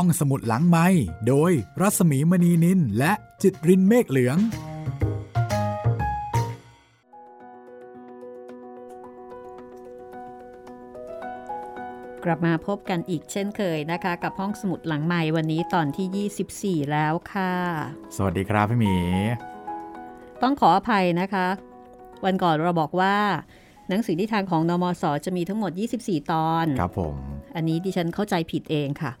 ห้องสมุดหลังไม้โดยรัสมีมณีนินและจิตรินเมฆเหลือง กลับมาพบกันอีกเช่นเคยนะคะ กับห้องสมุดหลังใหม่วันนี้ตอนที่ 24 แล้วค่ะ สวัสดีครับพี่หมี ต้องขออภัยนะคะ วันก่อนเราบอกว่าหนังสือนิทานของนมสจะมีทั้งหมด 24 ตอน ครับผม อันนี้ดิฉันเข้าใจผิดเองค่ะ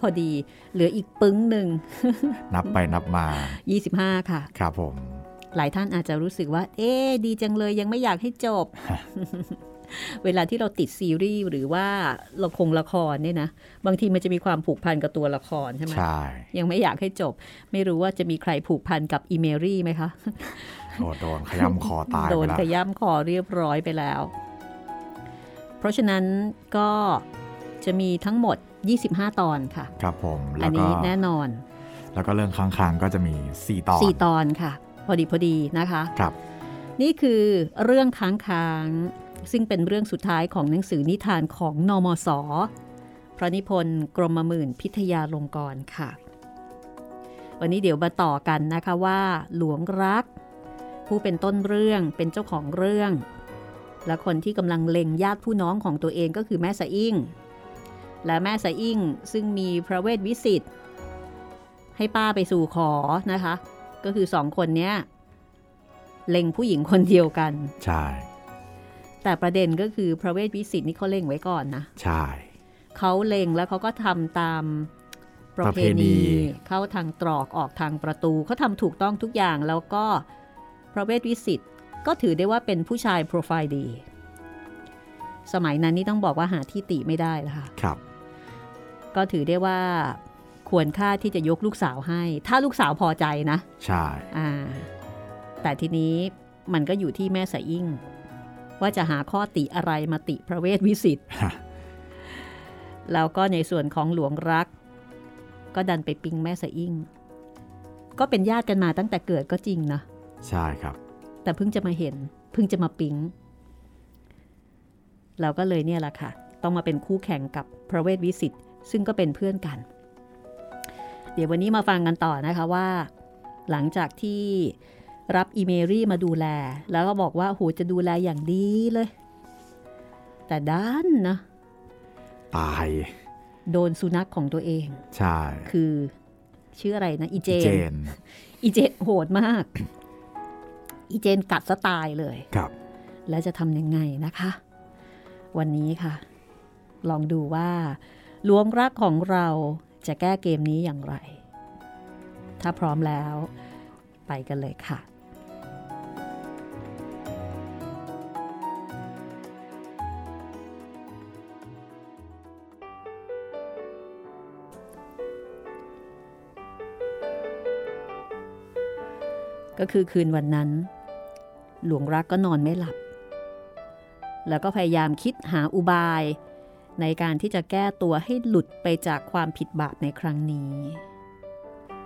พอดี เหลืออีกปึ้งหนึ่ง นับไปนับมา 25 ค่ะ ครับผม หลายท่านอาจจะรู้สึกว่า เอ๊ะดีจังเลยยังไม่อยากให้จบ เวลาที่เราติดซีรีส์หรือว่าละครละครเนี่ยนะ บางทีมันจะมีความผูกพันกับตัวละครใช่ไหมใช่ ยังไม่อยากให้จบ ไม่รู้ว่าจะมีใครผูกพันกับอีเมรี่ไหมคะโดนโดนขย้ำคอตายโดไปนแล้วขย้ำคอเรียบร้อยไปแล้ว เพราะฉะนั้นก็จะมีทั้งหมด 25 ตอนค่ะ ครับผมอัแล้นวก็นี้แน่นอน แล้วก็เรื่องค้างๆก็จะมี 4 ตอน 4 ตอนค่ะ พอดีพอดีนะคะ ครับ นี่คือเรื่องค้างค้างๆซึ่งเป็นเรื่องสุดท้ายของหนังสือนิทานของนอมศพระนิพนธ์กรมหมื่นพิทยาลงกรณ์ค่ะ วันนี้เดี๋ยวมาต่อกันนะคะว่า หลวงรัก ผู้เป็นต้นเรื่องเป็นเจ้าของเรื่อง และคนที่กำลังเล็งญาติผู้น้องของตัวเองก็คือแม่สะอิ่ง และแม่สะอิ่งซึ่งมีพระเวทวิสิตให้ป้าไปสู่ขอนะคะ ก็คือสองคนเนี้ยเล็งผู้หญิงคนเดียวกัน ใช่ แต่ประเด็นก็คือพระเวทวิสิตนี่เขาเล็งไว้ก่อนนะ ใช่ เขาเล็งแล้วเขาก็ทำตามประเพประเพณีณี เข้าทางตรอกออกทางประตูเขาทำถูกต้องทุกอย่างแล้วก็พระเวทวิสิตก็ถือได้ว่าเป็นผู้ชายโปรไฟล์ดี สมัยนั้นนี่ต้องบอกว่าหาที่ติไม่ได้แล้วค่ะครับ ก็ถือได้ว่าควรค่าที่จะยกลูกสาวให้ ถ้าลูกสาวพอใจนะ ใช่อ่าแต่ทีนี้มันก็อยู่ที่แม่สะอิ่ง ว่าจะหาข้อติอะไรมาติพระเวทวิสิตแล้วก็ในส่วนของหลวงรัก ก็ดันไปปิงแม่สะอิ่ง ก็เป็นญาติกันมาตั้งแต่เกิดก็จริงนะใช่ครับ แต่เพิ่งจะมาเห็น เพิ่งจะมาปิง เราก็เลยเนี่ยแหละค่ะ ต้องมาเป็นคู่แข่งกับพระเวทวิสิตซึ่งก็เป็นเพื่อนกัน เดี๋ยววันนี้มาฟังกันต่อนะคะว่า หลังจากที่รับอีเมรี่มาดูแล แล้วก็บอกว่าโหจะดูแลอย่างดีเลย แต่ด้านนะตาย โดนสุนัขของตัวเอง ใช่ คือชื่ออะไรนะ อีเจเจนนอีเจนโหดมาก อีเจนกัดสไตล์เลย ครับ แล้วจะทำยังไงนะคะ วันนี้ค่ะ ลองดูว่าลวงรักของเราจะแก้เกมนี้อย่างไร ถ้าพร้อมแล้ว ไปกันเลยค่ะก็คือคืนวันนั้น หลวงรักก็นอนไม่หลับ แล้วก็พยายามคิดหาอุบาย ในการที่จะแก้ตัวให้หลุดไปจากความผิดบาปในครั้งนี้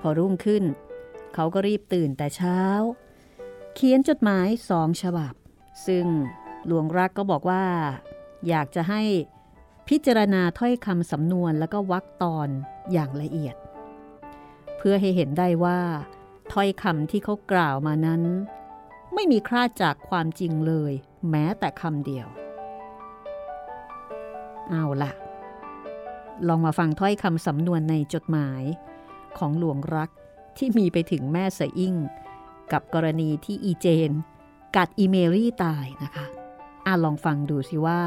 พอรุ่งขึ้น เขาก็รีบตื่นแต่เช้า เขียนจดหมายสองฉบับ ซึ่งหลวงรักก็บอกว่า อยากจะให้พิจารณาถ้อยคำสำนวนแล้วก็วรรคตอนอย่างละเอียด เพื่อให้เห็นได้ว่า ถ้อยคำที่เขากล่าวมานั้น ไม่มีคลาดจากความจริงเลย แม้แต่คำเดียว เอาละลองมาฟังถ้อยคำสำนวนในจดหมายของหลวงรักที่มีไปถึงแม่เสอิ่ง กับกรณีที่อีเจน กัดอีเมรี่ตายนะคะอะลองฟังดูสิว่า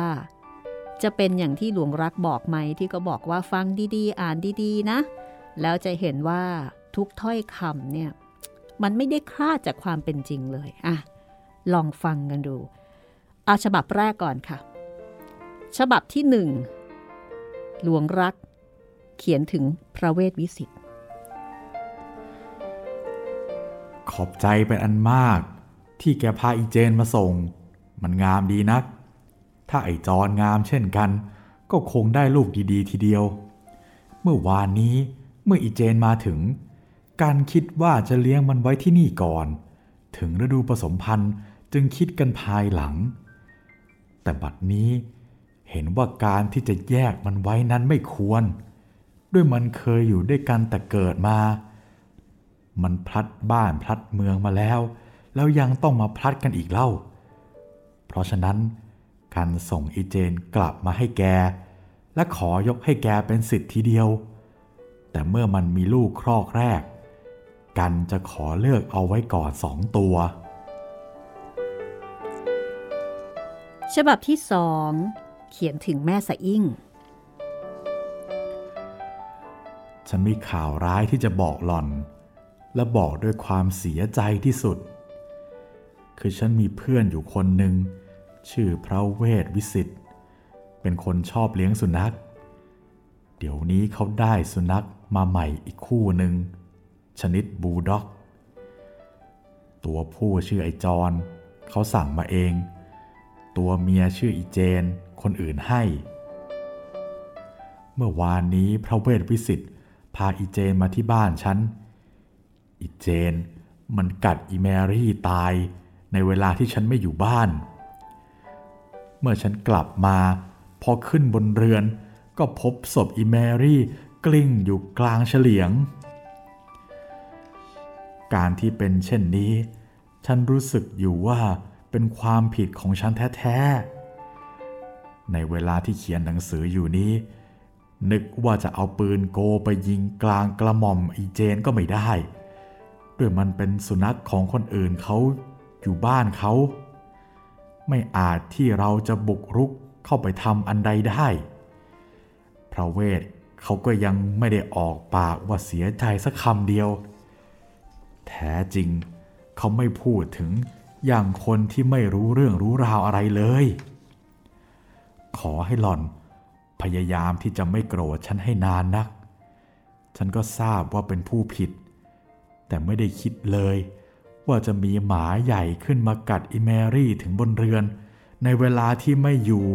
จะเป็นอย่างที่หลวงรักบอกไหมที่ก็บอกว่าฟังดีๆ อ่านดีๆนะ แล้วจะเห็นว่าทุกถ้อยคำเนี่ย มันไม่ได้คลาดจากความเป็นจริงเลยอะลองฟังกันดู เอาฉบับแรกก่อนค่ะ ฉบับที่หนึ่งหลวงรัก เขียนถึงพระเวทวิสิตขอบใจเป็นอันมาก ที่แกพาอีเจนมาส่ง มันงามดีนัก ถ้าไอจอนงามเช่นกัน ก็คงได้ลูกดีๆ ทีเดียว เมื่อวานนี้เมื่ออีเจนมาถึง การคิดว่าจะเลี้ยงมันไว้ที่นี่ก่อน ถึงฤดูผสมพันธุ์จึงคิดกันภายหลัง แต่บัดนี้เห็นว่าการที่จะแยกมันไว้นั้นไม่ควร ด้วยมันเคยอยู่ด้วยกันแต่เกิดมา มันพลัดบ้านพลัดเมืองมาแล้ว แล้วยังต้องมาพลัดกันอีกเล่า เพราะฉะนั้นการส่งอีเจนกลับมาให้แก และขอยกให้แกเป็นสิทธิ์ทีเดียว แต่เมื่อมันมีลูกครอกแรก กันจะขอเลือกเอาไว้ก่อนสองตัว ฉบับที่สองเขียนถึงแม่สะอิ่ง ฉันมีข่าวร้ายที่จะบอกหล่อน และบอกด้วยความเสียใจที่สุด คือฉันมีเพื่อนอยู่คนหนึ่ง ชื่อพระเวทวิสิตเป็นคนชอบเลี้ยงสุนัข เดี๋ยวนี้เขาได้สุนัขมาใหม่อีกคู่หนึ่ง ชนิดบูลด็อก ตัวผู้ชื่อไอจอนเขาสั่งมาเอง ตัวเมียชื่ออีเจน คนอื่นให้ เมื่อวานนี้พระเวทวิสิตพาอีเจนมาที่บ้านฉัน อีเจนมันกัดอีแมรี่ตายในเวลาที่ฉันไม่อยู่บ้าน เมื่อฉันกลับมาพอขึ้นบนเรือนก็พบศพอีแมรี่กลิ้งอยู่กลางเฉลียง การที่เป็นเช่นนี้ ฉันรู้สึกอยู่ว่า เป็นความผิดของฉันแท้ๆ ในเวลาที่เขียนหนังสืออยู่นี้ นึกว่าจะเอาปืนโกไปยิงกลางกระหม่อมอีเจนก็ไม่ได้ ด้วยมันเป็นสุนัขของคนอื่นเขาอยู่บ้านเขา ไม่อาจที่เราจะบุกรุกเข้าไปทำอันใดได้ พระเวทเขาก็ยังไม่ได้ออกปากว่าเสียใจสักคำเดียว แท้จริงเขาไม่พูดถึง อย่างคนที่ไม่รู้เรื่องรู้ราวอะไรเลย ขอให้หล่อน พยายามที่จะไม่โกรธฉันให้นานนัก ฉันก็ทราบว่าเป็นผู้ผิด แต่ไม่ได้คิดเลย ว่าจะมีหมาใหญ่ขึ้นมากัดอิแมรี่ถึงบนเรือน ในเวลาที่ไม่อยู่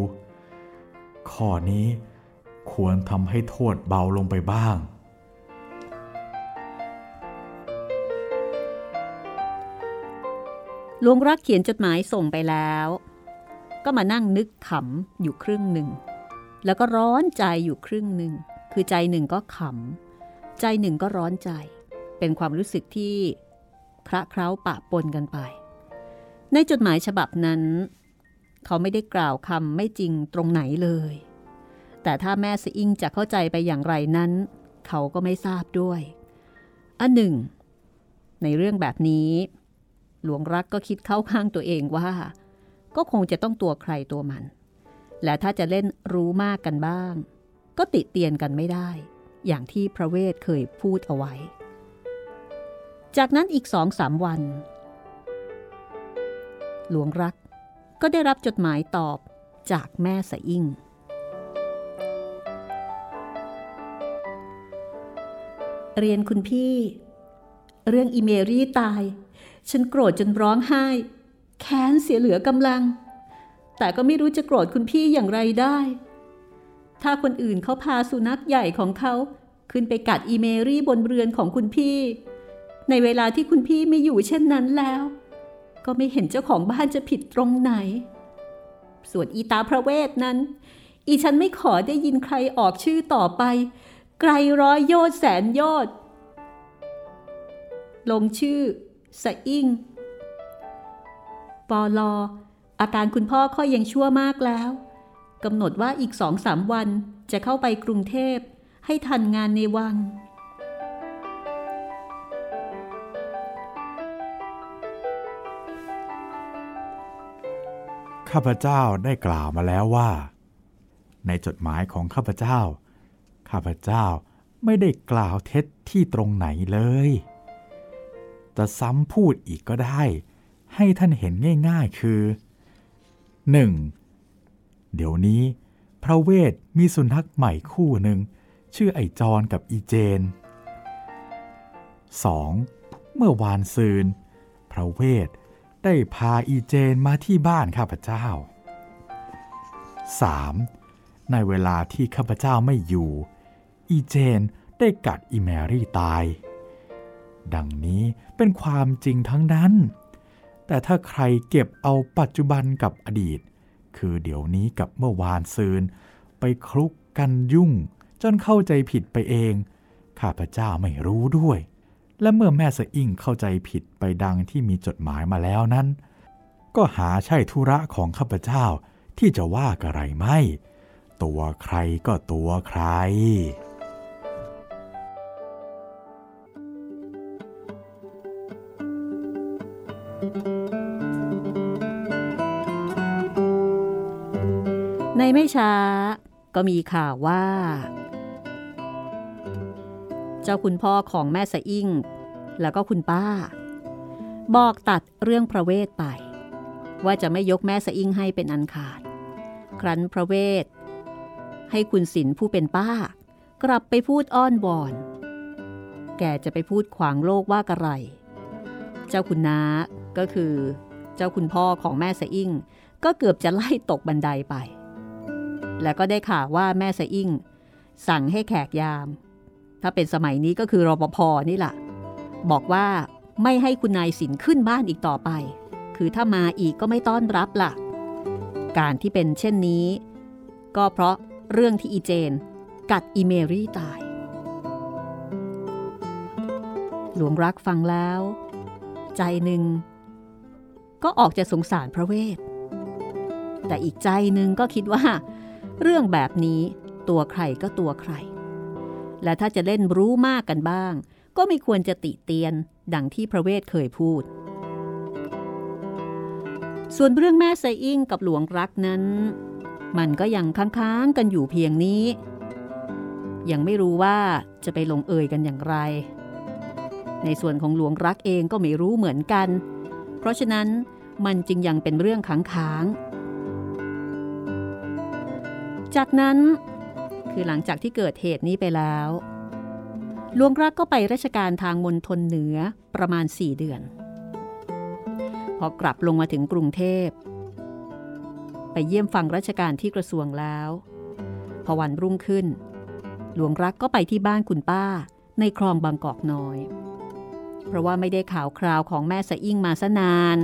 ข้อนี้ควรทำให้โทษเบาลงไปบ้าง หลวงรักเขียนจดหมายส่งไปแล้ว ก็มานั่งนึกขำอยู่ครึ่งหนึ่ง แล้วก็ร้อนใจอยู่ครึ่งหนึ่ง คือใจหนึ่งก็ขำ ใจหนึ่งก็ร้อนใจ เป็นความรู้สึกที่คระเคล้าปะปนกันไป ในจดหมายฉบับนั้น เขาไม่ได้กล่าวคำไม่จริงตรงไหนเลย แต่ถ้าแม่สอิงจะเข้าใจไปอย่างไรนั้น เขาก็ไม่ทราบด้วย อันหนึ่ง ในเรื่องแบบนี้ หลวงรักก็คิดเข้าข้างตัวเองว่า ก็คงจะต้องตัวใครตัวมัน และถ้าจะเล่นรู้มากกันบ้าง ก็ติเตียนกันไม่ได้ อย่างที่พระเวทเคยพูดเอาไว้ จากนั้นอีกสองสามวัน หลวงรักก็ได้รับจดหมายตอบจากแม่สะอิ่งเรียนคุณพี่ เรื่องอีเมรี่ตาย ฉันโกรธจนร้องไห้ แค้นเสียเหลือกำลัง แต่ก็ไม่รู้จะโกรธคุณพี่อย่างไรได้ ถ้าคนอื่นเขาพาสุนัขใหญ่ของเขา ขึ้นไปกัดอีเมรี่บนเรือนของคุณพี่ ในเวลาที่คุณพี่ไม่อยู่เช่นนั้นแล้ว ก็ไม่เห็นเจ้าของบ้านจะผิดตรงไหน ส่วนอีตาพระเวทนั้น อีฉันไม่ขอได้ยินใครออกชื่อต่อไป ไกลร้อยโยชน์แสนโยชน์ลงชื่อ สะอิ่งปอลออาการคุณพ่อค่อยยังชั่วมากแล้วกำหนดว่าอีกสองสามวันจะเข้าไปกรุงเทพให้ทันงานในวัง ข้าพเจ้าได้กล่าวมาแล้วว่า ในจดหมายของข้าพเจ้า ข้าพเจ้าไม่ได้กล่าวเท็จที่ตรงไหนเลย จะซ้ำพูดอีกก็ได้ ให้ท่านเห็นง่าย ๆ คือ 1. เดี๋ยวนี้ พระเวทมีสุนัขใหม่คู่หนึ่ง ชื่อไอจอนกับอีเจน 2. เมื่อวานซืน พระเวทได้พาอีเจนมาที่บ้านข้าพเจ้า 3. ในเวลาที่ข้าพเจ้าไม่อยู่ อีเจนได้กัดอีแมรี่ตาย ดังนี้เป็นความจริงทั้งนั้น แต่ถ้าใครเก็บเอาปัจจุบันกับอดีต คือเดี๋ยวนี้กับเมื่อวานซืน ไปคลุกกันยุ่ง จนเข้าใจผิดไปเอง ข้าพเจ้าไม่รู้ด้วย และเมื่อแม่สะอิ่งเข้าใจผิดไปดังที่มีจดหมายมาแล้วนั้น ก็หาใช่ธุระของข้าพเจ้าที่จะว่าอะไรไม่ ตัวใครก็ตัวใคร ไม่ช้า ก็มีข่าวว่า เจ้าคุณพ่อของแม่สะอิ่ง แล้วก็คุณป้า บอกตัดเรื่องพระเวทไป ว่าจะไม่ยกแม่สะอิ่งให้เป็นอันขาด ครั้นพระเวท ให้คุณศิลผู้เป็นป้า กลับไปพูดอ้อนวอน แกจะไปพูดขวางโลกว่ากระไร เจ้าคุณน้าก็คือ เจ้าคุณพ่อของแม่สะอิ่งก็เกือบจะไล่ตกบันไดไป แล้วก็ได้ข่าวว่าแม่สะอิ่ง สั่งให้แขกยาม ถ้าเป็นสมัยนี้ก็คือรปภนี่แหละบอกว่าไม่ให้คุณนายสินขึ้นบ้านอีกต่อไป คือถ้ามาอีกก็ไม่ต้อนรับล่ะ การที่เป็นเช่นนี้ ก็เพราะเรื่องที่อีเจน กัดอีเมรี่ตาย หลวงรักฟังแล้ว ใจหนึ่ง ก็ออกจะสงสารพระเวท แต่อีกใจหนึ่งก็คิดว่า เรื่องแบบนี้ตัวใครก็ตัวใคร และถ้าจะเล่นรู้มากกันบ้าง ก็ไม่ควรจะติเตียนดังที่พระเวทเคยพูด ส่วนเรื่องแม่ไซอิ่งกับหลวงรักนั้น มันก็ยังค้างๆกันอยู่เพียงนี้ ยังไม่รู้ว่าจะไปลงเอยกันอย่างไร ในส่วนของหลวงรักเองก็ไม่รู้เหมือนกัน เพราะฉะนั้นมันจึงยังเป็นเรื่องค้างๆ จากนั้น คือหลังจากที่เกิดเหตุนี้ไปแล้วหลวงรักก็ไปราชการทางมณฑลเหนือประมาณ 4 เดือน พอกลับลงมาถึงกรุงเทพ ไปเยี่ยมฟังราชการที่กระทรวงแล้ว พอวันรุ่งขึ้น หลวงรักก็ไปที่บ้านคุณป้าในคลองบางกอกน้อย เพราะว่าไม่ได้ข่าวคราวของแม่สะอิ่งมาซะนาน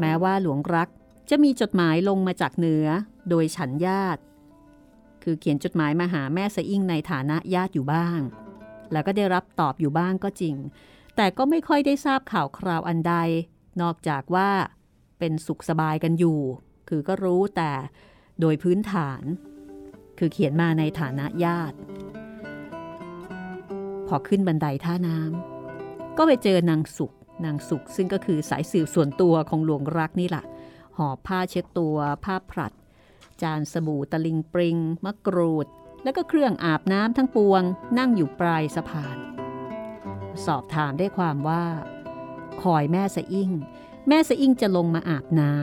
แม้ว่าหลวงรักจะมีจดหมายลงมาจากเหนือ โดยฉันญาติ คือเขียนจดหมายมาหาแม่สะอิ่งในฐานะญาติอยู่บ้าง แล้วก็ได้รับตอบอยู่บ้างก็จริง แต่ก็ไม่ค่อยได้ทราบข่าวคราวอันใด นอกจากว่าเป็นสุขสบายกันอยู่ คือก็รู้แต่โดยพื้นฐาน คือเขียนมาในฐานะญาติ พอขึ้นบันไดท่าน้ำก็ไปเจอนางสุขนางสุขซึ่งก็คือสายสืบส่วนตัวของหลวงรักนี่แหละหอบผ้าเช็ดตัว ผ้าผลัด จานสบู่ตะลิงปริง มะกรูด แล้วก็เครื่องอาบน้ำทั้งปวง นั่งอยู่ปลายสะพาน สอบถามได้ความว่าคอยแม่สะอิ่ง แม่สะอิ่งจะลงมาอาบน้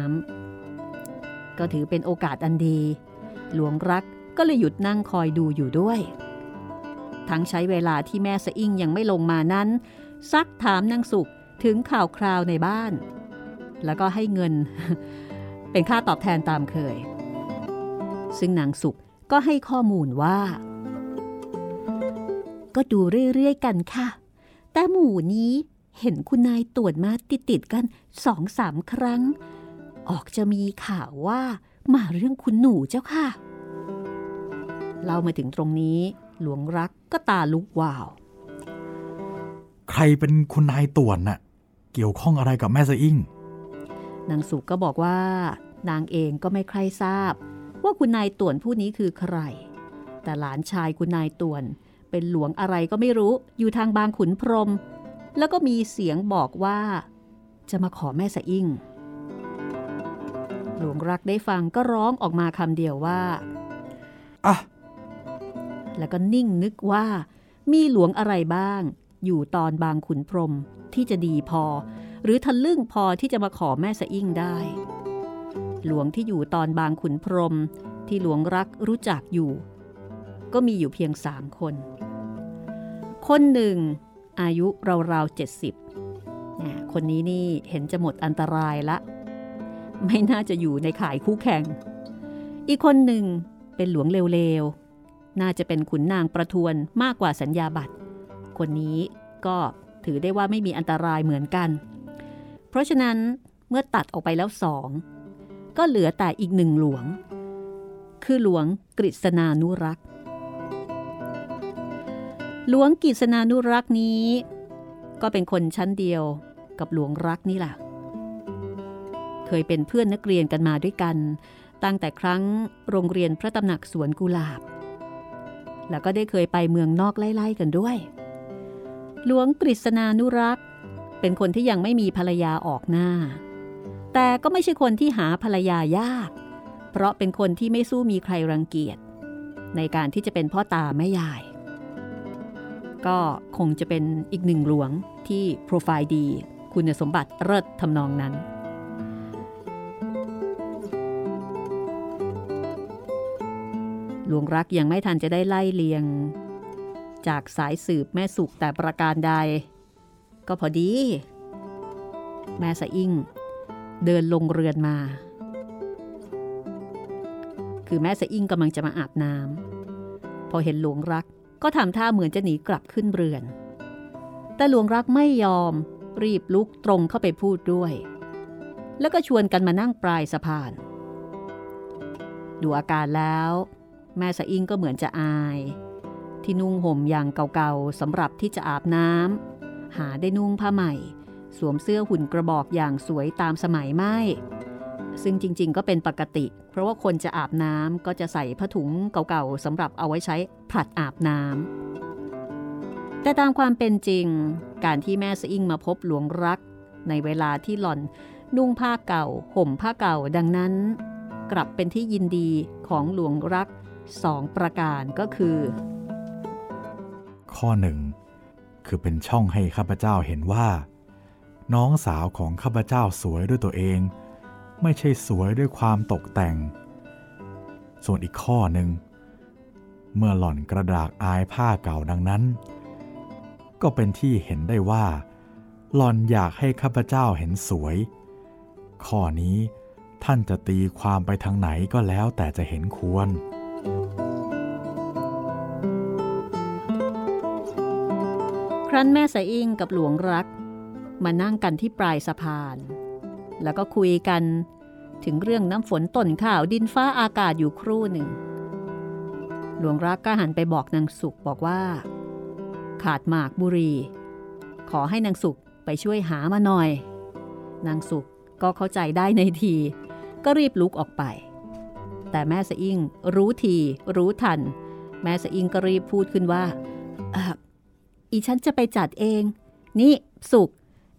ำก็ถือเป็นโอกาสอันดี หลวงรักก็เลยหยุดนั่งคอยดูอยู่ด้วย ทั้งใช้เวลาที่แม่สะอิ่งยังไม่ลงมานั้น ซักถามนางสุขถึงข่าวคราวในบ้าน แล้วก็ให้เงิน เป็นค่าตอบแทนตามเคย ซึ่งนางสุขก็ให้ข้อมูลว่า ก็ดูเรื่อยๆกันค่ะ แต่หมู่นี้เห็นคุณนายตรวจมาติดๆกันสองสามครั้ง ออกจะมีข่าวว่ามาเรื่องคุณหนูเจ้าค่ะเล่ามาถึงตรงนี้หลวงรักก็ตาลุกวาว ใครเป็นคุณนายต่วนน่ะ เกี่ยวข้องอะไรกับแม่สะอิ่ง นางสุก็บอกว่า นางเองก็ไม่ใครทราบ ว่าคุณนายต่วนผู้นี้คือใคร แต่หลานชายคุณนายต่วน เป็นหลวงอะไรก็ไม่รู้อยู่ทางบางขุนพรหมแล้วก็มีเสียงบอกว่า จะมาขอแม่สะอิ่ง หลวงรักได้ฟังก็ร้องออกมาคำเดียวว่าอะแล้วก็นิ่งนึกว่า มีหลวงอะไรบ้าง อยู่ตอนบางขุนพรหมที่จะดีพอ หรือทะลึ่งพอที่จะมาขอแม่สะอิ่งได้ หลวงที่อยู่ตอนบางขุนพรมที่หลวงรักรู้จักอยู่ ก็มีอยู่เพียงสามคน คนหนึ่ง อายุราวๆเจ็ดสิบคนนี้นี่เห็นจะหมดอันตรายละ ไม่น่าจะอยู่ในข่ายคู่แข่ง อีกคนหนึ่งเป็นหลวงเลวๆ น่าจะเป็นขุนนางประทวนมากกว่าสัญญาบัตร คนนี้ก็ถือได้ว่าไม่มีอันตรายเหมือนกัน เพราะฉะนั้นเมื่อตัดออกไปแล้วสอง ก็เหลือแต่อีกหนึ่งหลวง คือหลวงกฤษณานุรักษ์ หลวงกิษณานุรักษ์นี้ ก็เป็นคนชั้นเดียวกับหลวงรักนี่แหละเคยเป็นเพื่อนนักเรียนกันมาด้วยกัน ตั้งแต่ครั้งโรงเรียนพระตำหนักสวนกุหลาบ แล้วก็ได้เคยไปเมืองนอกไล่ๆกันด้วย หลวงกฤษณานุรักษ์ เป็นคนที่ยังไม่มีภรรยาออกหน้า แต่ก็ไม่ใช่คนที่หาภรรยายาก เพราะเป็นคนที่ไม่สู้มีใครรังเกียจ ในการที่จะเป็นพ่อตาแม่ยาย ก็คงจะเป็นอีกหนึ่งหลวงที่โปรไฟล์ดี คุณสมบัติเลิศทำนองนั้น หลวงรักยังไม่ทันจะได้ไล่เลียง จากสายสืบแม่สุขแต่ประการใด ก็พอดี แม่สะอิ่ง เดินลงเรือนมา คือแม่สะอิ่งกำลังจะมาอาบน้ำพอเห็นหลวงรักก็ทำท่าเหมือนจะหนีกลับขึ้นเรือน แต่หลวงรักไม่ยอมรีบลุกตรงเข้าไปพูดด้วย แล้วก็ชวนกันมานั่งปลายสะพาน ดูอาการแล้ว แม่สะอิงก็เหมือนจะอาย ที่นุ่งห่มอย่างเก่าๆสำหรับที่จะอาบน้ำหาได้นุ่งผ้าใหม่ สวมเสื้อหุ่นกระบอกอย่างสวยตามสมัยไม่ ซึ่งจริง ๆ ก็เป็นปกติ เพราะว่าคนจะอาบน้ำก็จะใส่ผ้าถุงเก่าๆสำหรับเอาไว้ใช้ผลัดอาบน้ำแต่ตามความเป็นจริง การที่แม่สะอิงมาพบหลวงรัก ในเวลาที่หล่อนนุ่งผ้าเก่า ห่มผ้าเก่าดังนั้น กลับเป็นที่ยินดีของหลวงรักสองประการก็คือ ข้อหนึ่งคือเป็นช่องให้ข้าพเจ้าเห็นว่า น้องสาวของข้าพเจ้าสวยด้วยตัวเอง ไม่ใช่สวยด้วยความตกแต่ง ส่วนอีกข้อหนึ่ง เมื่อหล่อนกระดากอายผ้าเก่าดังนั้น ก็เป็นที่เห็นได้ว่า หล่อนอยากให้ข้าพเจ้าเห็นสวย ข้อนี้ท่านจะตีความไปทางไหนก็แล้วแต่จะเห็นควร ครั้นแม่สะอิงกับหลวงรัก มานั่งกันที่ปลายสะพาน แล้วก็คุยกันถึงเรื่องน้ำฝนต้นข่าวดินฟ้าอากาศอยู่ครู่หนึ่ง หลวงรักก็หันไปบอกนางสุกบอกว่า ขาดหมากบุรี ขอให้นางสุกไปช่วยหามาหน่อย นางสุกก็เข้าใจได้ในที ก็รีบลุกออกไป แต่แม่สะอิงรู้ทีรู้ทัน แม่สะอิงก็รีบพูดขึ้นว่าออีฉันจะไปจัดเอง นี่สุก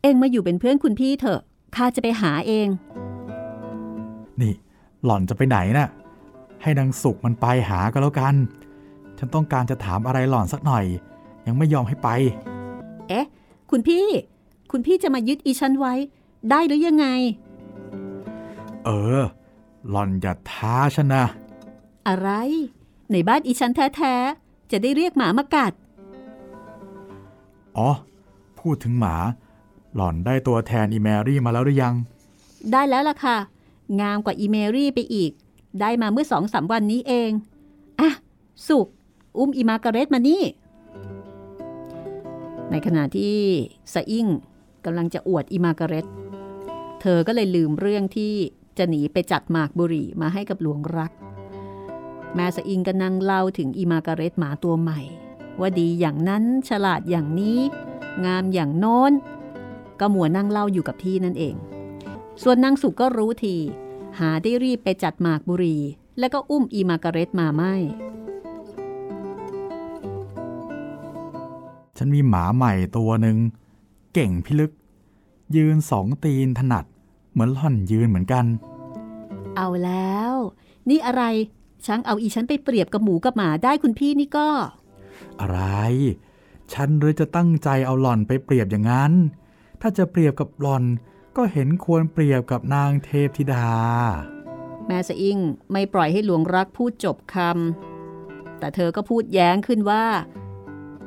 เองมาอยู่เป็นเพื่อนคุณพี่เถอะ ข้าจะไปหาเอง นี่หล่อนจะไปไหนนะ่ะ ให้นางสุกมันไปหาก็แล้วกัน ฉันต้องการจะถามอะไรหล่อนสักหน่อย ยังไม่ยอมให้ไป เอ๊ะ คุณพี่ คุณพี่จะมายึดอีฉันไว้ ได้หรือยังไง เออ หล่อนอย่าท้าฉันนะ อะไร ในบ้านอีฉันแท้ๆ จะได้เรียกหมามากัด อ๋อ พูดถึงหมา หล่อนได้ตัวแทนอีแมรี่มาแล้วหรือยัง ได้แล้วล่ะค่ะ งามกว่าอีเมรี่ไปอีก ได้มาเมื่อสองสามวันนี้เอง อะ สุก อุ้มอีมาการเรตมานี่ ในขณะที่สะอิ่งกำลังจะอวดอีมาการเรต เธอก็เลยลืมเรื่องที่จะหนีไปจัดหมากบุรีมาให้กับหลวงรัก แม่สะอิงก็นั่งเล่าถึงอีมาการเรตหมาตัวใหม่ ว่าดีอย่างนั้นฉลาดอย่างนี้ งามอย่างโน้น ก็มัวนั่งเล่าอยู่กับที่นั่นเอง ส่วนนางสุกก็รู้ที หาได้รีบไปจัดหมากบุหรี่แล้วก็อุ้มอีมาการเรตมาไม่ ฉันมีหมาใหม่ตัวหนึ่ง เก่งพิลึก ยืนสองตีนถนัด เหมือนหล่อนยืนเหมือนกัน เอาแล้ว นี่อะไรช้างเอาอีฉันไปเปรียบกับหมูกับหมาได้คุณพี่นี่ก็ อะไร ฉันหรือจะตั้งใจเอาหล่อนไปเปรียบอย่างนั้น ถ้าจะเปรียบกับหล่อน ก็เห็นควรเปรียบกับนางเทพธิดา แม่สะอิงไม่ปล่อยให้หลวงรักพูดจบคำแต่เธอก็พูดแย้งขึ้นว่า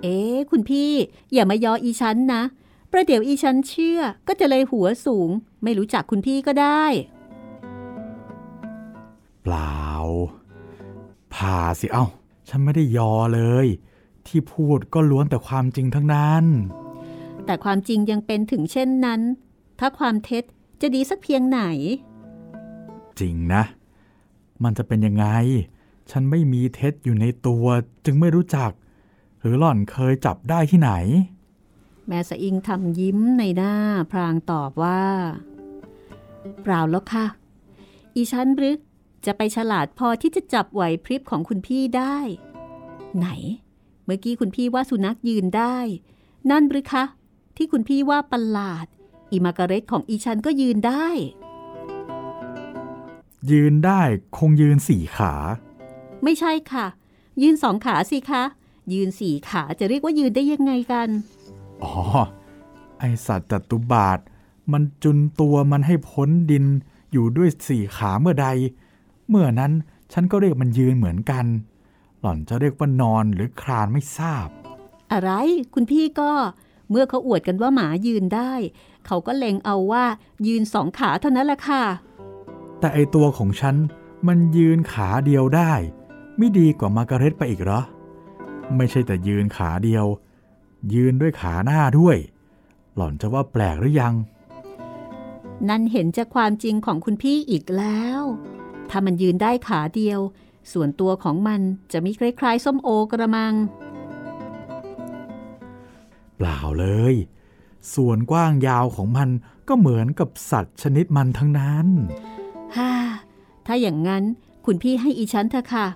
เอ๊คุณพี่ อย่ามายออีฉันนะ ประเดี๋ยวอีฉันเชื่อก็จะเลยหัวสูง ไม่รู้จักคุณพี่ก็ได้ เปล่า ผ่าสิเอา้า ฉันไม่ได้ยอเลย ที่พูดก็ล้วนแต่ความจริงทั้งนั้น แต่ความจริงยังเป็นถึงเช่นนั้น ถ้าความเท็จจะดีสักเพียงไหน จริงนะ มันจะเป็นยังไง ฉันไม่มีเท็จอยู่ในตัวจึงไม่รู้จัก หรือหล่อนเคยจับได้ที่ไหน แม่สะอิงทำยิ้มในหน้าพรางตอบว่า เปล่าแล้วค่ะ อีฉันหรือจะไปฉลาดพอที่จะจับไหวพริบของคุณพี่ได้ ไหน เมื่อกี้คุณพี่ว่าสุนัขยืนได้ นั่นหรือคะ ที่คุณพี่ว่าประหลาด อีมาการเร็ตของอีฉันก็ยืนได้ ยืนได้คงยืนสี่ขา ไม่ใช่ค่ะ ยืนสองขาสิคะ ยืนสี่ขาจะเรียกว่ายืนได้ยังไงกัน อ๋อ ไอสัตว์จัตุบาท มันจุนตัวมันให้พ้นดินอยู่ด้วยสี่ขาเมื่อใด เมื่อนั้นฉันก็เรียกมันยืนเหมือนกัน หล่อนจะเรียกว่านอนหรือคลานไม่ทราบ อะไรคุณพี่ก็ เมื่อเขาอวดกันว่าหมายืนได้ เขาก็เล็งเอาว่ายืนสองขาเท่านั้นแหละค่ะ แต่ไอตัวของฉันมันยืนขาเดียวได้ ไม่ดีกว่ามาร์การเร็ตไปอีกเหรอ ไม่ใช่แต่ยืนขาเดียว ยืนด้วยขาหน้าด้วย หล่อนจะว่าแปลกหรือยัง นั่นเห็นจากความจริงของคุณพี่อีกแล้ว ถ้ามันยืนได้ขาเดียว ส่วนตัวของมันจะมีคล้ายๆส้มโอกระมัง เปล่าเลย ส่วนกว้างยาวของมันก็เหมือนกับสัตว์ชนิดมันทั้งนั้นฮ่าถ้าอย่างนั้นคุณพี่ให้อีฉันเถอะค่ะ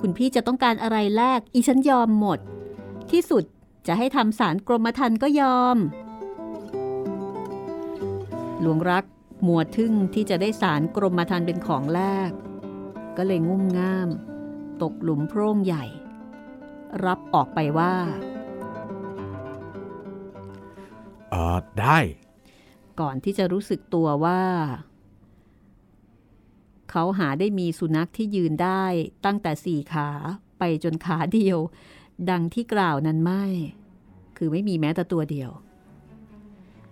คุณพี่จะต้องการอะไรแลกอีฉันยอมหมด ที่สุดจะให้ทำสารกรมธรรม์ก็ยอม หลวงรักมัวทึ่งที่จะได้สารกรมธรรม์เป็นของแลกก็เลยงุ่มง่าม ตกหลุมโพร่งใหญ่ รับออกไปว่า เออได้ ก่อนที่จะรู้สึกตัวว่า เขาหาได้มีสุนัขที่ยืนได้ตั้งแต่สี่ขาไปจนขาเดียว ดังที่กล่าวนั้นไม่ คือไม่มีแม้แต่ตัวเดียว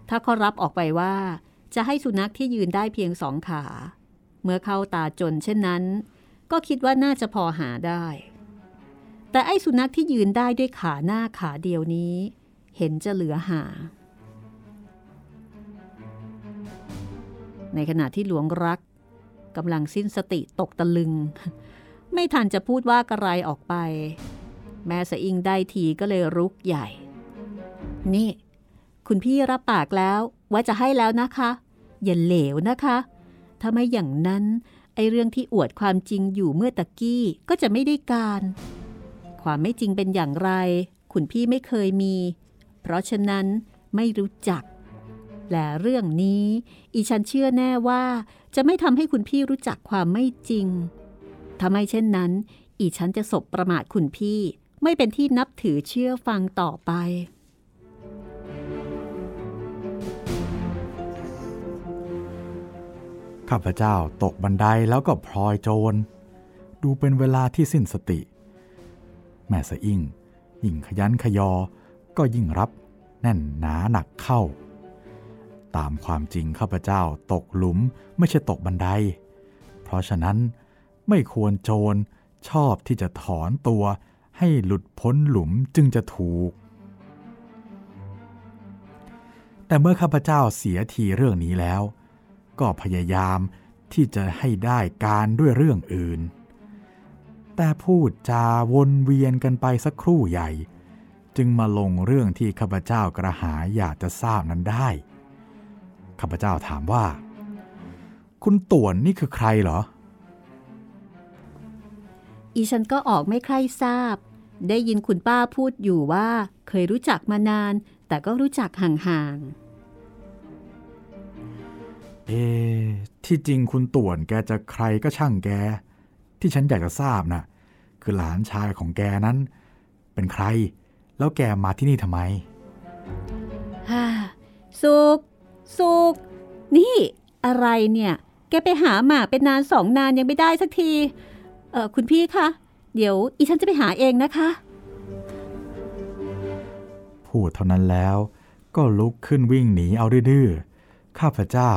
ถ้าเขารับออกไปว่า จะให้สุนัขที่ยืนได้เพียงสองขา เมื่อเข้าตาจนเช่นนั้น ก็คิดว่าน่าจะพอหาได้ แต่ไอ้สุนัขที่ยืนได้ด้วยขาหน้าขาเดียวนี้ เห็นจะเหลือหา ในขณะที่หลวงรักกำลังสิ้นสติตกตะลึง ไม่ทันจะพูดว่ากระไรออกไป แม่สะอิงได้ทีก็เลยรุกใหญ่ นี่ คุณพี่รับปากแล้วว่าจะให้แล้วนะคะ อย่าเหลวนะคะ ถ้าไม่อย่างนั้นไอเรื่องที่อวดความจริงอยู่เมื่อตะกี้ก็จะไม่ได้การ ความไม่จริงเป็นอย่างไร คุณพี่ไม่เคยมี เพราะฉะนั้นไม่รู้จัก และเรื่องนี้ อีฉันเชื่อแน่ว่า จะไม่ทำให้คุณพี่รู้จักความไม่จริงถ้าไม่เช่นนั้น อีฉันจะสบประมาทคุณพี่ ไม่เป็นที่นับถือเชื่อฟังต่อไปข้าพเจ้าตกบันไดแล้วก็พลอยโจร ดูเป็นเวลาที่สิ้นสติ แม่สะอิ่งยิ่งขยันขยอ ก็ยิ่งรับแน่นหนาหนักเข้า ตามความจริงข้าพเจ้าตกหลุมไม่ใช่ตกบันได เพราะฉะนั้นไม่ควรโจรชอบที่จะถอนตัวให้หลุดพ้นหลุมจึงจะถูก แต่เมื่อข้าพเจ้าเสียทีเรื่องนี้แล้ว ก็พยายามที่จะให้ได้การด้วยเรื่องอื่น แต่พูดจาวนเวียนกันไปสักครู่ใหญ่ จึงมาลงเรื่องที่ข้าพเจ้ากระหายอยากจะทราบนั้นได้ ข้าพเจ้าถามว่า คุณต่วนนี่คือใครเหรอ อีฉันก็ออกไม่ใครทราบ ได้ยินคุณป้าพูดอยู่ว่าเคยรู้จักมานาน แต่ก็รู้จักห่างเอ๊ะที่จริงคุณต่วนแกจะใครก็ช่างแก ที่ฉันอยากจะทราบน่ะ คือหลานชายของแกนั้น เป็นใคร แล้วแกมาที่นี่ทำไมๆฮ่าสุก สุก นี่อะไรเนี่ย แกไปหาหมาเป็นนานสองนานยังไม่ได้สักที เออคุณพี่คะ เดี๋ยวอีฉันจะไปหาเองนะคะ พูดเท่านั้นแล้ว ก็ลุกขึ้นวิ่งหนีเอาดื้อข้าพเจ้า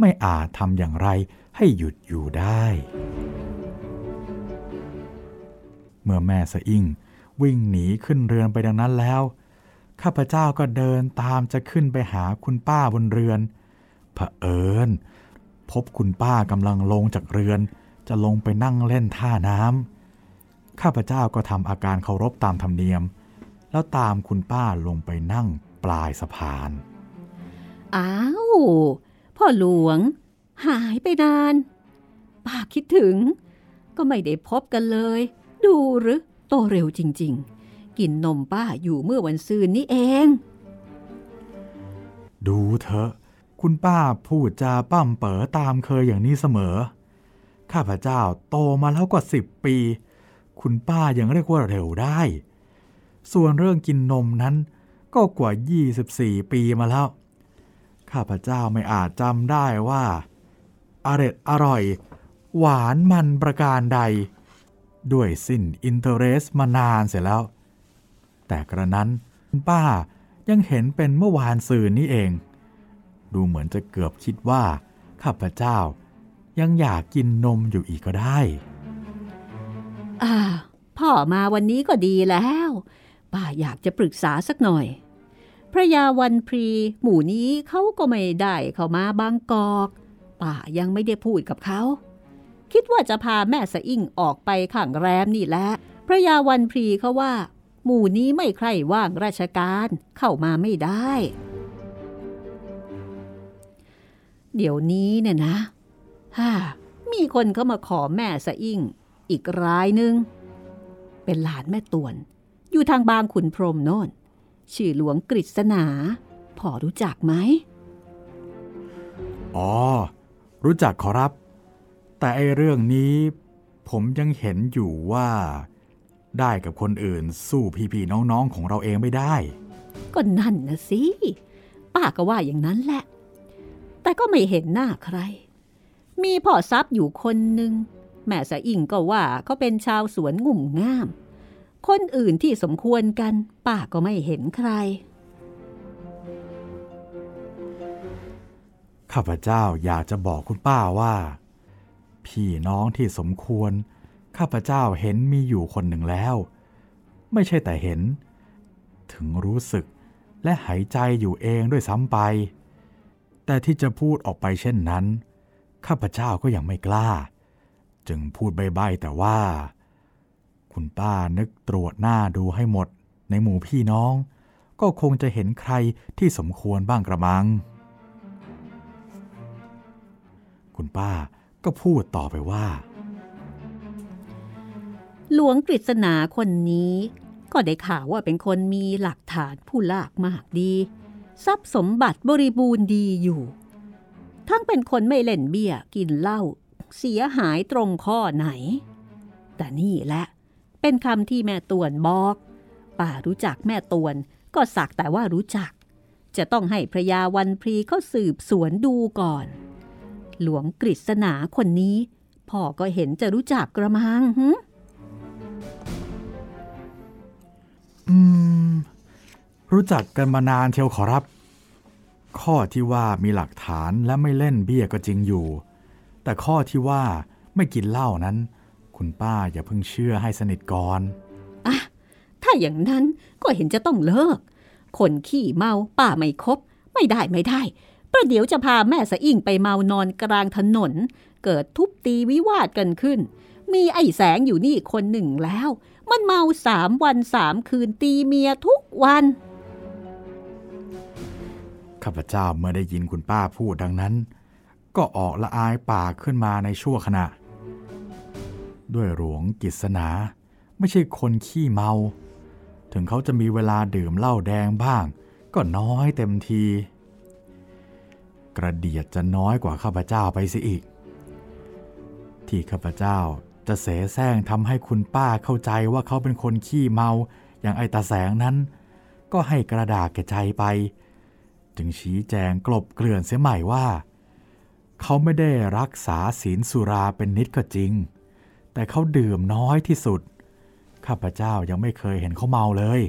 ไม่อาจทำอย่างไรให้หยุดอยู่ได้ เมื่อแม่สะอิ่งวิ่งหนีขึ้นเรือนไปดังนั้นแล้ว ข้าพเจ้าก็เดินตามจะขึ้นไปหาคุณป้าบนเรือนเผอิญพบคุณป้ากำลังลงจากเรือน จะลงไปนั่งเล่นท่าน้ำข้าพเจ้าก็ทำอาการเคารพตามธรรมเนียม แล้วตามคุณป้าลงไปนั่งปลายสะพาน อ้าว พ่อหลวง หายไปนาน ป้าคิดถึง ก็ไม่ได้พบกันเลย ดูหรือโตเร็วจริง ๆ กินนมป้าอยู่เมื่อวันซืนนี้เอง ดูเถอะคุณป้าพูดจาปั้มเป๋อตามเคยอย่างนี้เสมอ ข้าพเจ้าโตมาแล้วกว่าสิบปี คุณป้ายังเรียกว่าเร็วได้ ส่วนเรื่องกินนมนั้นก็กว่า 24 ปีมาแล้ว ข้าพเจ้าไม่อาจจำได้ว่าอร็ดอร่อย หวานมันประการใด ด้วยสิ้นอินเทอร์เรสมานานเสร็จแล้ว แต่กระนั้นป้ายังเห็นเป็นเมื่อวานซืนนี้เอง ดูเหมือนจะเกือบคิดว่า ข้าพเจ้า ยังอยากกินนมอยู่อีกก็ได้ อ่า พ่อมาวันนี้ก็ดีแล้ว ป้าอยากจะปรึกษาสักหน่อย พระยาวันพรี หมู่นี้เขาก็ไม่ได้เข้ามาบางกอก ป้ายังไม่ได้พูดกับเขา คิดว่าจะพาแม่สะอิ่งออกไปข้างแรมนี่แหละพระยาวันพรีเขาว่า หมู่นี้ไม่ใครว่างราชการเข้ามาไม่ได้ เดี๋ยวนี้เนี่ยนะฮ่ามีคนเข้ามาขอแม่สะอิ่ง อีกรายหนึ่ง เป็นหลานแม่ตวน อยู่ทางบางขุนพรมโน่น ชื่อหลวงกฤษณาพอรู้จักไหม อ๋อ รู้จักขอรับ แต่ไอเรื่องนี้ผมยังเห็นอยู่ว่า ได้กับคนอื่นสู้พี่ๆน้องๆของเราเองไม่ได้ ก็นั่นนะสิป้าก็ว่าอย่างนั้นแหละ แต่ก็ไม่เห็นหน้าใคร มีพ่อทรัพย์อยู่คนหนึ่งแม่สะอิ่งก็ว่าเขาเป็นชาวสวนงุ่มง่าม คนอื่นที่สมควรกัน ป้าก็ไม่เห็นใคร ข้าพเจ้าอยากจะบอกคุณป้าว่า พี่น้องที่สมควร ข้าพเจ้าเห็นมีอยู่คนหนึ่งแล้ว ไม่ใช่แต่เห็น ถึงรู้สึกและหายใจอยู่เองด้วยซ้ำไป แต่ที่จะพูดออกไปเช่นนั้น ข้าพเจ้าก็ยังไม่กล้า จึงพูดใบ้ๆแต่ว่า คุณป้านึกตรวจหน้าดูให้หมดในหมู่พี่น้อง ก็คงจะเห็นใครที่สมควรบ้างกระมัง คุณป้าก็พูดต่อไปว่า หลวงกฤษณาคนนี้ ก็ได้ข่าวว่าเป็นคนมีหลักฐานผู้ลากมากดี ทรัพย์สมบัติบริบูรณ์ดีอยู่ ทั้งเป็นคนไม่เล่นเบี้ยกินเหล้าเสียหายตรงข้อไหน แต่นี่แหละเป็นคำที่แม่ตวนบอก ป่ารู้จักแม่ตวนก็สักแต่ว่ารู้จัก จะต้องให้พระยาวันพรีเขาสืบสวนดูก่อน หลวงกฤษณาคนนี้พ่อก็เห็นจะรู้จักกระมังหึ อืม รู้จักกันมานานเชียวขอรับ ข้อที่ว่ามีหลักฐานและไม่เล่นเบี้ยก็จริงอยู่ แต่ข้อที่ว่าไม่กินเหล้านั้น คุณป้าอย่าเพิ่งเชื่อให้สนิทก่อนอะถ้าอย่างนั้นก็เห็นจะต้องเลิก คนขี้เมาป้าไม่คบ ไม่ได้ไม่ได้ประเดี๋ยวจะพาแม่สะอิ่งไปเมานอนกลางถนน เกิดทุบตีวิวาทกันขึ้น มีไอ้แสงอยู่นี่คนหนึ่งแล้ว มันเมาสามวันสามคืนตีเมียทุกวัน ข้าพเจ้าเมื่อได้ยินคุณป้าพูดดังนั้น ก็ออกละอายปากขึ้นมาในชั่วขณะ ด้วยหลวงกิษณาไม่ใช่คนขี้เมา ถึงเขาจะมีเวลาดื่มเหล้าแดงบ้าง ก็น้อยเต็มที กระเดียดจะน้อยกว่าข้าพเจ้าไปสิอีก ที่ข้าพเจ้า จะเสแสร้งทำให้คุณป้าเข้าใจว่าเขาเป็นคนขี้เมา อย่างไอตาแสงนั้น ก็ให้กระดาษแก่ใจไป จึงชี้แจงกลบเกลื่อนเสียใหม่ว่า เขาไม่ได้รักษาศีลสุราเป็นนิดก็จริง แต่เขาดื่มน้อยที่สุด ข้าพเจ้ายังไม่เคยเห็นเขาเมาเลย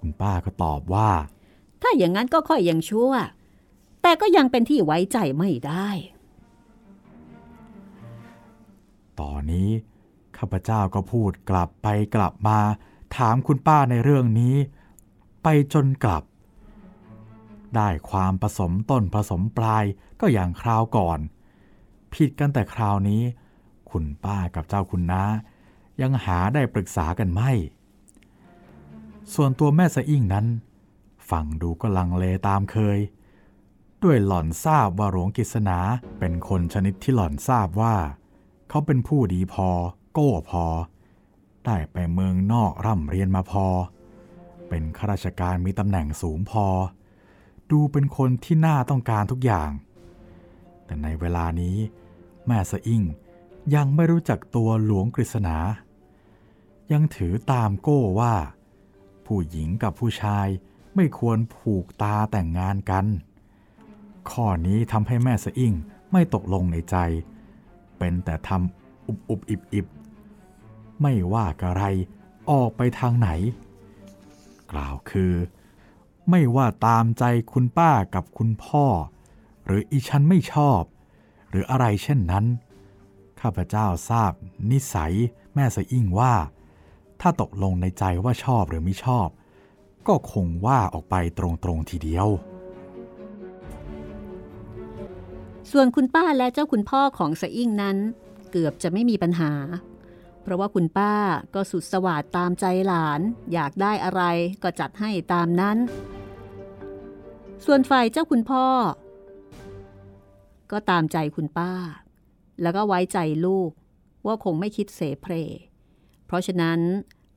คุณป้าก็ตอบว่า ถ้าอย่างนั้นก็ค่อยยังชั่ว แต่ก็ยังเป็นที่ไว้ใจไม่ได้ ตอนนี้ข้าพเจ้าก็พูดกลับไปกลับมา ถามคุณป้าในเรื่องนี้ ไปจนกลับ ได้ความผสมต้นผสมปลายก็อย่างคราวก่อน ผิดกันแต่คราวนี้ คุณป้ากับเจ้าคุณน้า ยังหาได้ปรึกษากันไม่ ส่วนตัวแม่สะอิ่งนั้น ฟังดูก็ลังเลตามเคย ด้วยหล่อนทราบว่าหลวงกิษณาเป็นคนชนิดที่หล่อนทราบว่า เขาเป็นผู้ดีพอ โก้พอ ได้ไปเมืองนอกร่ำเรียนมาพอ เป็นข้าราชการมีตำแหน่งสูงพอ ดูเป็นคนที่น่าต้องการทุกอย่าง แต่ในเวลานี้ แม่สะอิ่งยังไม่รู้จักตัวหลวงกฤษณา ยังถือตามโก้ว่า ผู้หญิงกับผู้ชายไม่ควรผูกตาแต่งงานกัน ข้อนี้ทำให้แม่สะอิ่งไม่ตกลงในใจ เป็นแต่ทำอุบอุบอิบอิบไม่ว่ากะไรออกไปทางไหน กล่าวคือ ไม่ว่าตามใจคุณป้ากับคุณพ่อ หรืออีฉันไม่ชอบ หรืออะไรเช่นนั้น ข้าพเจ้าทราบ นิสัยแม่สะอิ่งว่า ถ้าตกลงในใจว่าชอบหรือไม่ชอบ ก็คงว่าออกไปตรงๆทีเดียว ส่วนคุณป้าและเจ้าคุณพ่อของสะอิ่งนั้น เกือบจะไม่มีปัญหา เพราะว่าคุณป้าก็สุดสวัสดตามใจหลาน อยากได้อะไรก็จัดให้ตามนั้น ส่วนฝ่ายเจ้าคุณพ่อ ก็ตามใจคุณป้า แล้วก็ไว้ใจลูกว่าคงไม่คิดเสเพรเพราะฉะนั้น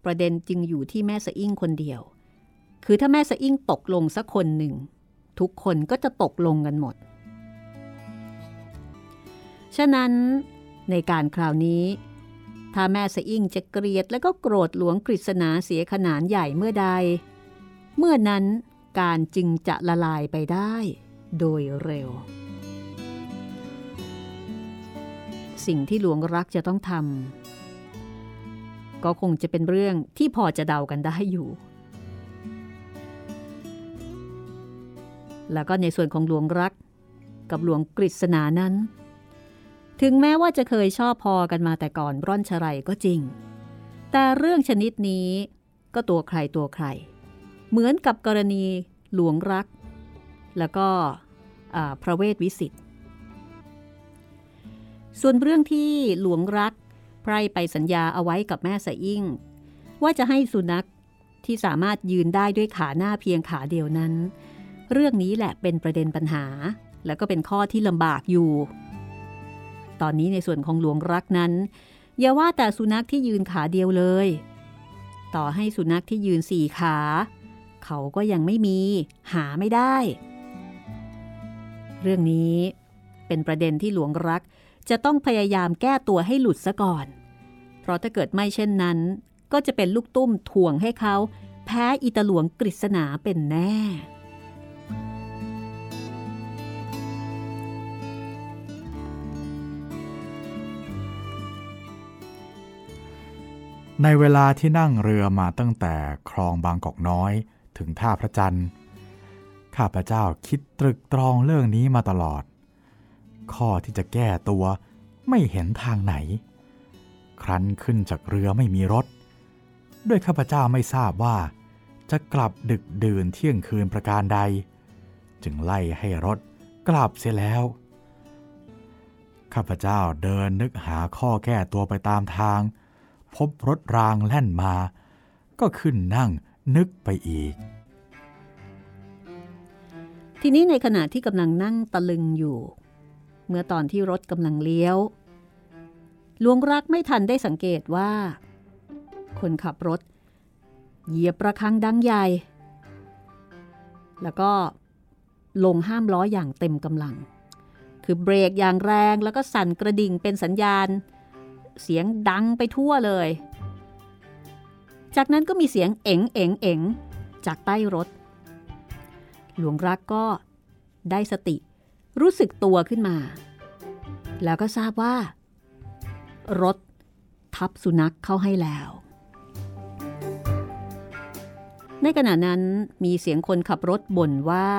ประเด็นจึงอยู่ที่แม่สะอิ่งคนเดียว คือถ้าแม่สะอิ่งตกลงสักคนหนึ่ง ทุกคนก็จะตกลงกันหมด ฉะนั้นในการคราวนี้ ถ้าแม่สะอิ่งจะเกลียดและก็โกรธหลวงกฤษณาเสียขนาดใหญ่เมื่อใด เมื่อนั้นการจึงจะละลายไปได้โดยเร็ว สิ่งที่หลวงรักจะต้องทำก็คงจะเป็นเรื่องที่พอจะเดากันได้อยู่ แล้วก็ในส่วนของหลวงรักกับหลวงกฤษณานั้น ถึงแม้ว่าจะเคยชอบพอกันมาแต่ก่อนร่อนชรัยก็จริง แต่เรื่องชนิดนี้ก็ตัวใครตัวใคร เหมือนกับกรณีหลวงรัก แล้วก็พระเวทวิสิทธิ์ส่วนเรื่องที่หลวงรักไพร่ไปสัญญาเอาไว้กับแม่สะอิ่ง ว่าจะให้สุนัขที่สามารถยืนได้ด้วยขาหน้าเพียงขาเดียวนั้น เรื่องนี้แหละเป็นประเด็นปัญหา แล้วก็เป็นข้อที่ลำบากอยู่ ตอนนี้ในส่วนของหลวงรักนั้น อย่าว่าแต่สุนัขที่ยืนขาเดียวเลย ต่อให้สุนัขที่ยืนสี่ขา เขาก็ยังไม่มีหาไม่ได้ เรื่องนี้เป็นประเด็นที่หลวงรักจะต้องพยายามแก้ตัวให้หลุดซะก่อน เพราะถ้าเกิดไม่เช่นนั้น ก็จะเป็นลูกตุ้มถ่วงให้เขา แพ้อิตาหลวงกฤษณาเป็นแน่ ในเวลาที่นั่งเรือมาตั้งแต่คลองบางกอกน้อยถึงท่าพระจันทร์ ข้าพเจ้าคิดตรึกตรองเรื่องนี้มาตลอด ข้อที่จะแก้ตัวไม่เห็นทางไหน ครั้นขึ้นจากเรือไม่มีรถ ด้วยข้าพเจ้าไม่ทราบว่า จะกลับดึกดื่นเที่ยงคืนประการใด จึงไล่ให้รถกลับเสียแล้ว ข้าพเจ้าเดินนึกหาข้อแก้ตัวไปตามทาง พบรถรางแล่นมา ก็ขึ้นนั่งนึกไปอีก ทีนี้ในขณะที่กำลังนั่งตะลึงอยู่ เมื่อตอนที่รถกำลังเลี้ยวหลวงรักไม่ทันได้สังเกตว่า คนขับรถ เหยียบประคังดังใหญ่ แล้วก็ลงห้ามล้ออย่างเต็มกำลัง คือเบรกอย่างแรงแล้วก็สั่นกระดิ่งเป็นสัญญาณ เสียงดังไปทั่วเลย จากนั้นก็มีเสียงเอ๋งเอ๋งเอ๋งจากใต้รถ หลวงรักก็ได้สติ รู้สึกตัวขึ้นมา แล้วก็ทราบว่า รถทับสุนัขเข้าให้แล้ว ในขณะนั้นมีเสียงคนขับรถบ่นว่า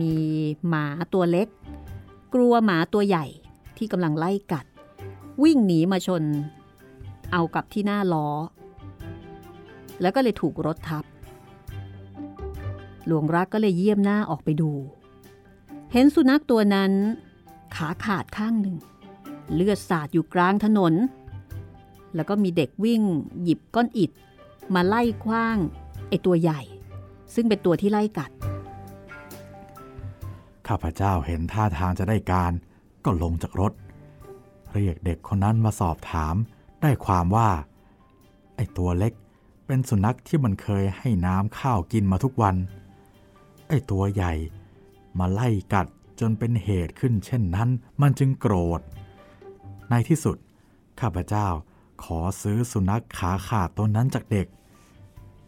มีหมาตัวเล็ก กลัวหมาตัวใหญ่ที่กำลังไล่กัด วิ่งหนีมาชน เอากับที่หน้าล้อ แล้วก็เลยถูกรถทับ หลวงรักก็เลยเยี่ยมหน้าออกไปดู เห็นสุนัขตัวนั้น ขาขาดข้างหนึ่ง เลือดสาดอยู่กลางถนน แล้วก็มีเด็กวิ่ง หยิบก้อนอิฐมาไล่คว้างไอตัวใหญ่ ซึ่งเป็นตัวที่ไล่กัด ข้าพเจ้าเห็นท่าทางจะได้การก็ลงจากรถ เรียกเด็กคนนั้นมาสอบถาม ได้ความว่า ไอ้ตัวเล็กเป็นสุนัขที่มันเคยให้น้ำข้าวกินมาทุกวัน ไอ้ตัวใหญ่มาไล่กัดจนเป็นเหตุขึ้นเช่นนั้น มันจึงโกรธ ในที่สุด ข้าพเจ้าขอซื้อสุนัขขาขาดตัวนั้นจากเด็ก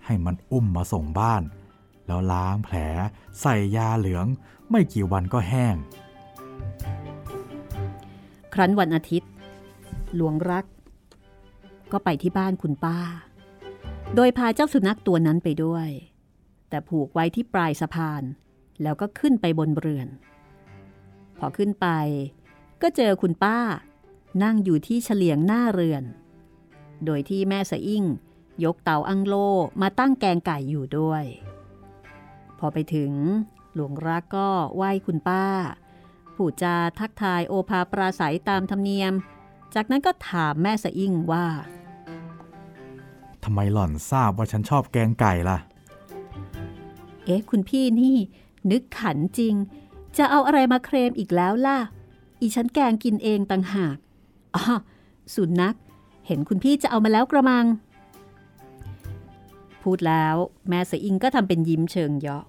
ให้มันอุ้มมาส่งบ้าน แล้วล้างแผลใส่ยาเหลืองไม่กี่วันก็แห้ง ครั้นวันอาทิตย์ หลวงรัก ก็ไปที่บ้านคุณป้า โดยพาเจ้าสุนัขตัวนั้นไปด้วย แต่ผูกไว้ที่ปลายสะพาน แล้วก็ขึ้นไปบนเรือน พอขึ้นไป ก็เจอคุณป้า นั่งอยู่ที่เฉลียงหน้าเรือน โดยที่แม่สะอิ่งยกเตาอังโลมาตั้งแกงไก่อยู่ด้วย พอไปถึงหลวงรักก็ไหว้คุณป้า ผู้จาทักทายโอภาปราศัยตามธรรมเนียม จากนั้นก็ถามแม่สะอิ่งว่าทำไมหล่อนทราบว่าฉันชอบแกงไก่ล่ะ เอ๊ะคุณพี่นี่ นึกขันจริง จะเอาอะไรมาเคลมอีกแล้วล่ะ อีฉันแกงกินเองต่างหากอ๋อสุนัขเห็นคุณพี่จะเอามาแล้วกระมัง พูดแล้วแม่สะอิงก็ทำเป็นยิ้มเชิงเยาะ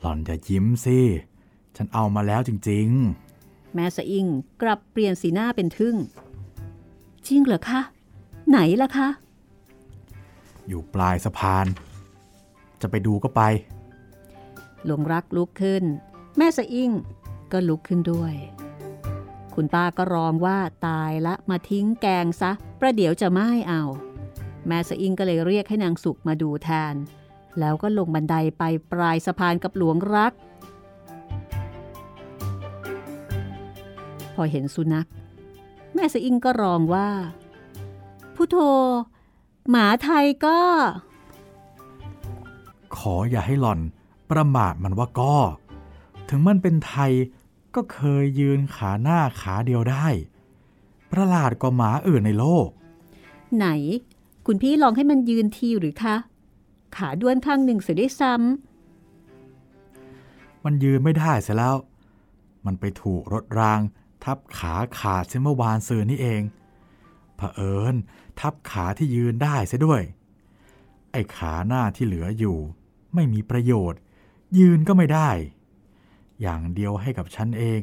หล่อนอย่ายิ้มสิ ฉันเอามาแล้วจริงแม่สะอิงกลับเปลี่ยนสีหน้าเป็นทึ่ง จริงเหรอคะ ไหนล่ะคะๆอยู่ปลายสะพาน จะไปดูก็ไป หลวงรักลุกขึ้น แม่สะอิ่งก็ลุกขึ้นด้วย คุณป้าก็ร้องว่าตายละมาทิ้งแกงซะ ประเดี๋ยวจะไม่เอา แม่สะอิ่งก็เลยเรียกให้นางสุกมาดูแทน แล้วก็ลงบันไดไปปลายสะพานกับหลวงรัก พอเห็นสุนัข แม่สะอิ่งก็ร้องว่าพุโทโธหมาไทยก็ ขออย่าให้หล่อน ประมาทมันว่าก็ ถึงมันเป็นไทยก็เคยยืนขาหน้าขาเดียวได้ ประหลาดกว่าหมาอื่นในโลก ไหน คุณพี่ลองให้มันยืนทีหรือคะ ขาด้วนข้างหนึ่งเสียได้วยซ้มันยืนไม่ได้เสียแล้ว มันไปถูกรถราง ทับขาขาดเช่นเมื่อวานซืนนี่เองเผอิญทับขาที่ยืนได้เสียด้วย ไอ้ขาหน้าที่เหลืออยู่ ไม่มีประโยชน์ ยืนก็ไม่ได้ อย่างเดียวให้กับฉันเอง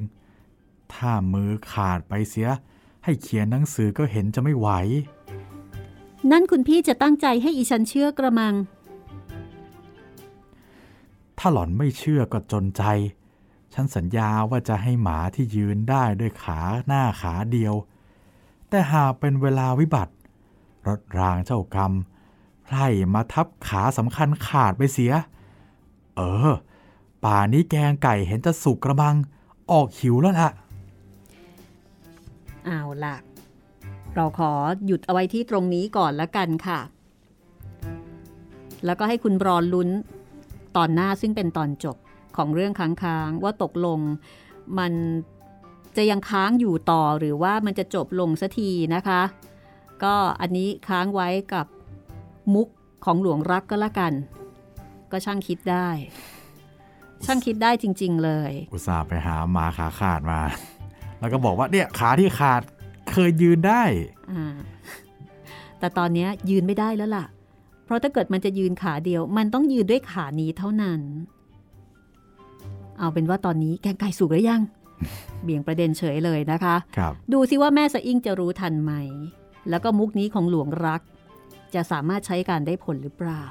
ถ้ามือขาดไปเสีย ให้เขียนหนังสือก็เห็นจะไม่ไหวำนั่นคุณพี่จะตั้งใจให้อีฉันเชื่อกระมัง ถ้าหล่อนไม่เชื่อก็จนใจ ฉันสัญญาว่าจะให้หมาที่ยืนได้ด้วยขาหน้าขาเดียว แต่หากเป็นเวลาวิบัติ รถรางเจ้ากรรมไพร่มาทับขาสำคัญขาดไปเสีย เออ ป่านี้แกงไก่เห็นจะสุกกระมัง ออกหิวแล้วล่ะ เอาล่ะ เราขอหยุดเอาไว้ที่ตรงนี้ก่อนละกันค่ะ แล้วก็ให้คุณรอลุ้น ตอนหน้าซึ่งเป็นตอนจบของเรื่องค้างๆว่าตกลงมันจะยังค้างอยู่ต่อหรือว่ามันจะจบลงสักทีนะคะ ก็อันนี้ค้างไว้กับมุกของหลวงรักก็แล้วกัน ก็ช่างคิดได้ ช่างคิดได้จริง ๆ เลย อุตส่าห์ไปหาหมาขาขาดมา แล้วก็บอกว่าเนี่ยขาที่ขาดเคยยืนได้อ่าแต่ตอนเนี้ยยืนไม่ได้แล้วล่ะ เพราะถ้าเกิดมันจะยืนขาเดียว มันต้องยืนด้วยขานี้เท่านั้น เอาเป็นว่าตอนนี้แกงไก่สุกหรือยัง เบี่ยงประเด็นเฉยเลยนะคะครับดูสิว่าแม่สะอิ่งจะรู้ทันไหม แล้วก็มุกนี้ของหลวงรัก จะสามารถใช้การได้ผลหรือเปล่า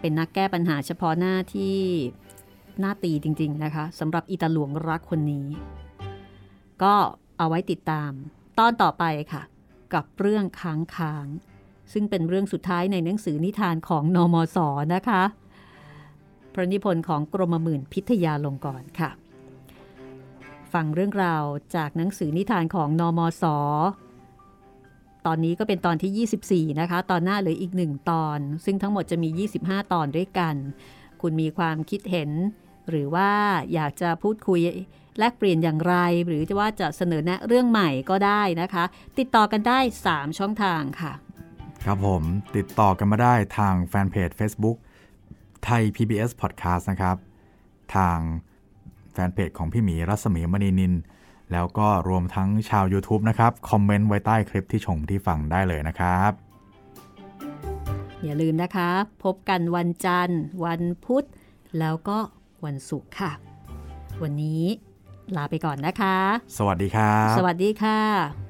เป็นนักแก้ปัญหาเฉพาะหน้าที่หน้าตีจริง ๆ นะคะสำหรับอีตาหลวงรักคนนี้ ก็เอาไว้ติดตาม ตอนต่อไปค่ะ กับเรื่องค้างค้าง ซึ่งเป็นเรื่องสุดท้ายในหนังสือนิทานของนอมศนะคะ พระนิพนธ์ของกรมหมื่นพิทยาลงกรณ์ค่ะ ฟังเรื่องราวจากหนังสือนิทานของนอมศตอนนี้ก็เป็นตอนที่ 24 นะคะ ตอนหน้าเหลืออีกหนึ่งตอน ซึ่งทั้งหมดจะมี 25 ตอนด้วยกัน คุณมีความคิดเห็น หรือว่าอยากจะพูดคุยแลกเปลี่ยนอย่างไร หรือจะว่าจะเสนอแนะเรื่องใหม่ก็ได้นะคะ ติดต่อกันได้ 3 ช่องทางค่ะ ครับผมติดต่อกันมาได้ทางแฟนเพจ Facebook ไทย PBS Podcast นะครับ ทางแฟนเพจของพี่หมีรัศมีมณีนิน แล้วก็รวมทั้งชาว YouTube นะครับ คอมเมนต์ไว้ใต้คลิปที่ชมที่ฟังได้เลยนะครับ อย่าลืมนะคะ พบกันวันจันทร์ วันพุธ แล้วก็วันศุกร์ค่ะ วันนี้ลาไปก่อนนะคะ สวัสดีครับ สวัสดีค่ะ